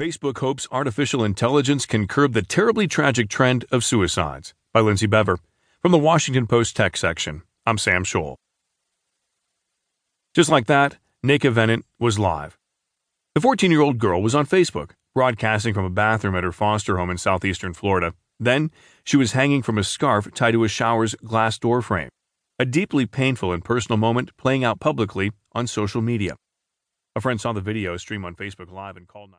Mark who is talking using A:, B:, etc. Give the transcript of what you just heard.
A: Facebook hopes artificial intelligence can curb the terribly tragic trend of suicides. By Lindsey Bever. From the Washington Post Tech section. I'm Sam Scholl. Just like that, Naika Venant was live. The 14 year old girl was on Facebook, broadcasting from a bathroom at her foster home in southeastern Florida. Then, she was hanging from a scarf tied to a shower's glass door frame. A deeply painful and personal moment playing out publicly on social media. A friend saw the video stream on Facebook Live and called.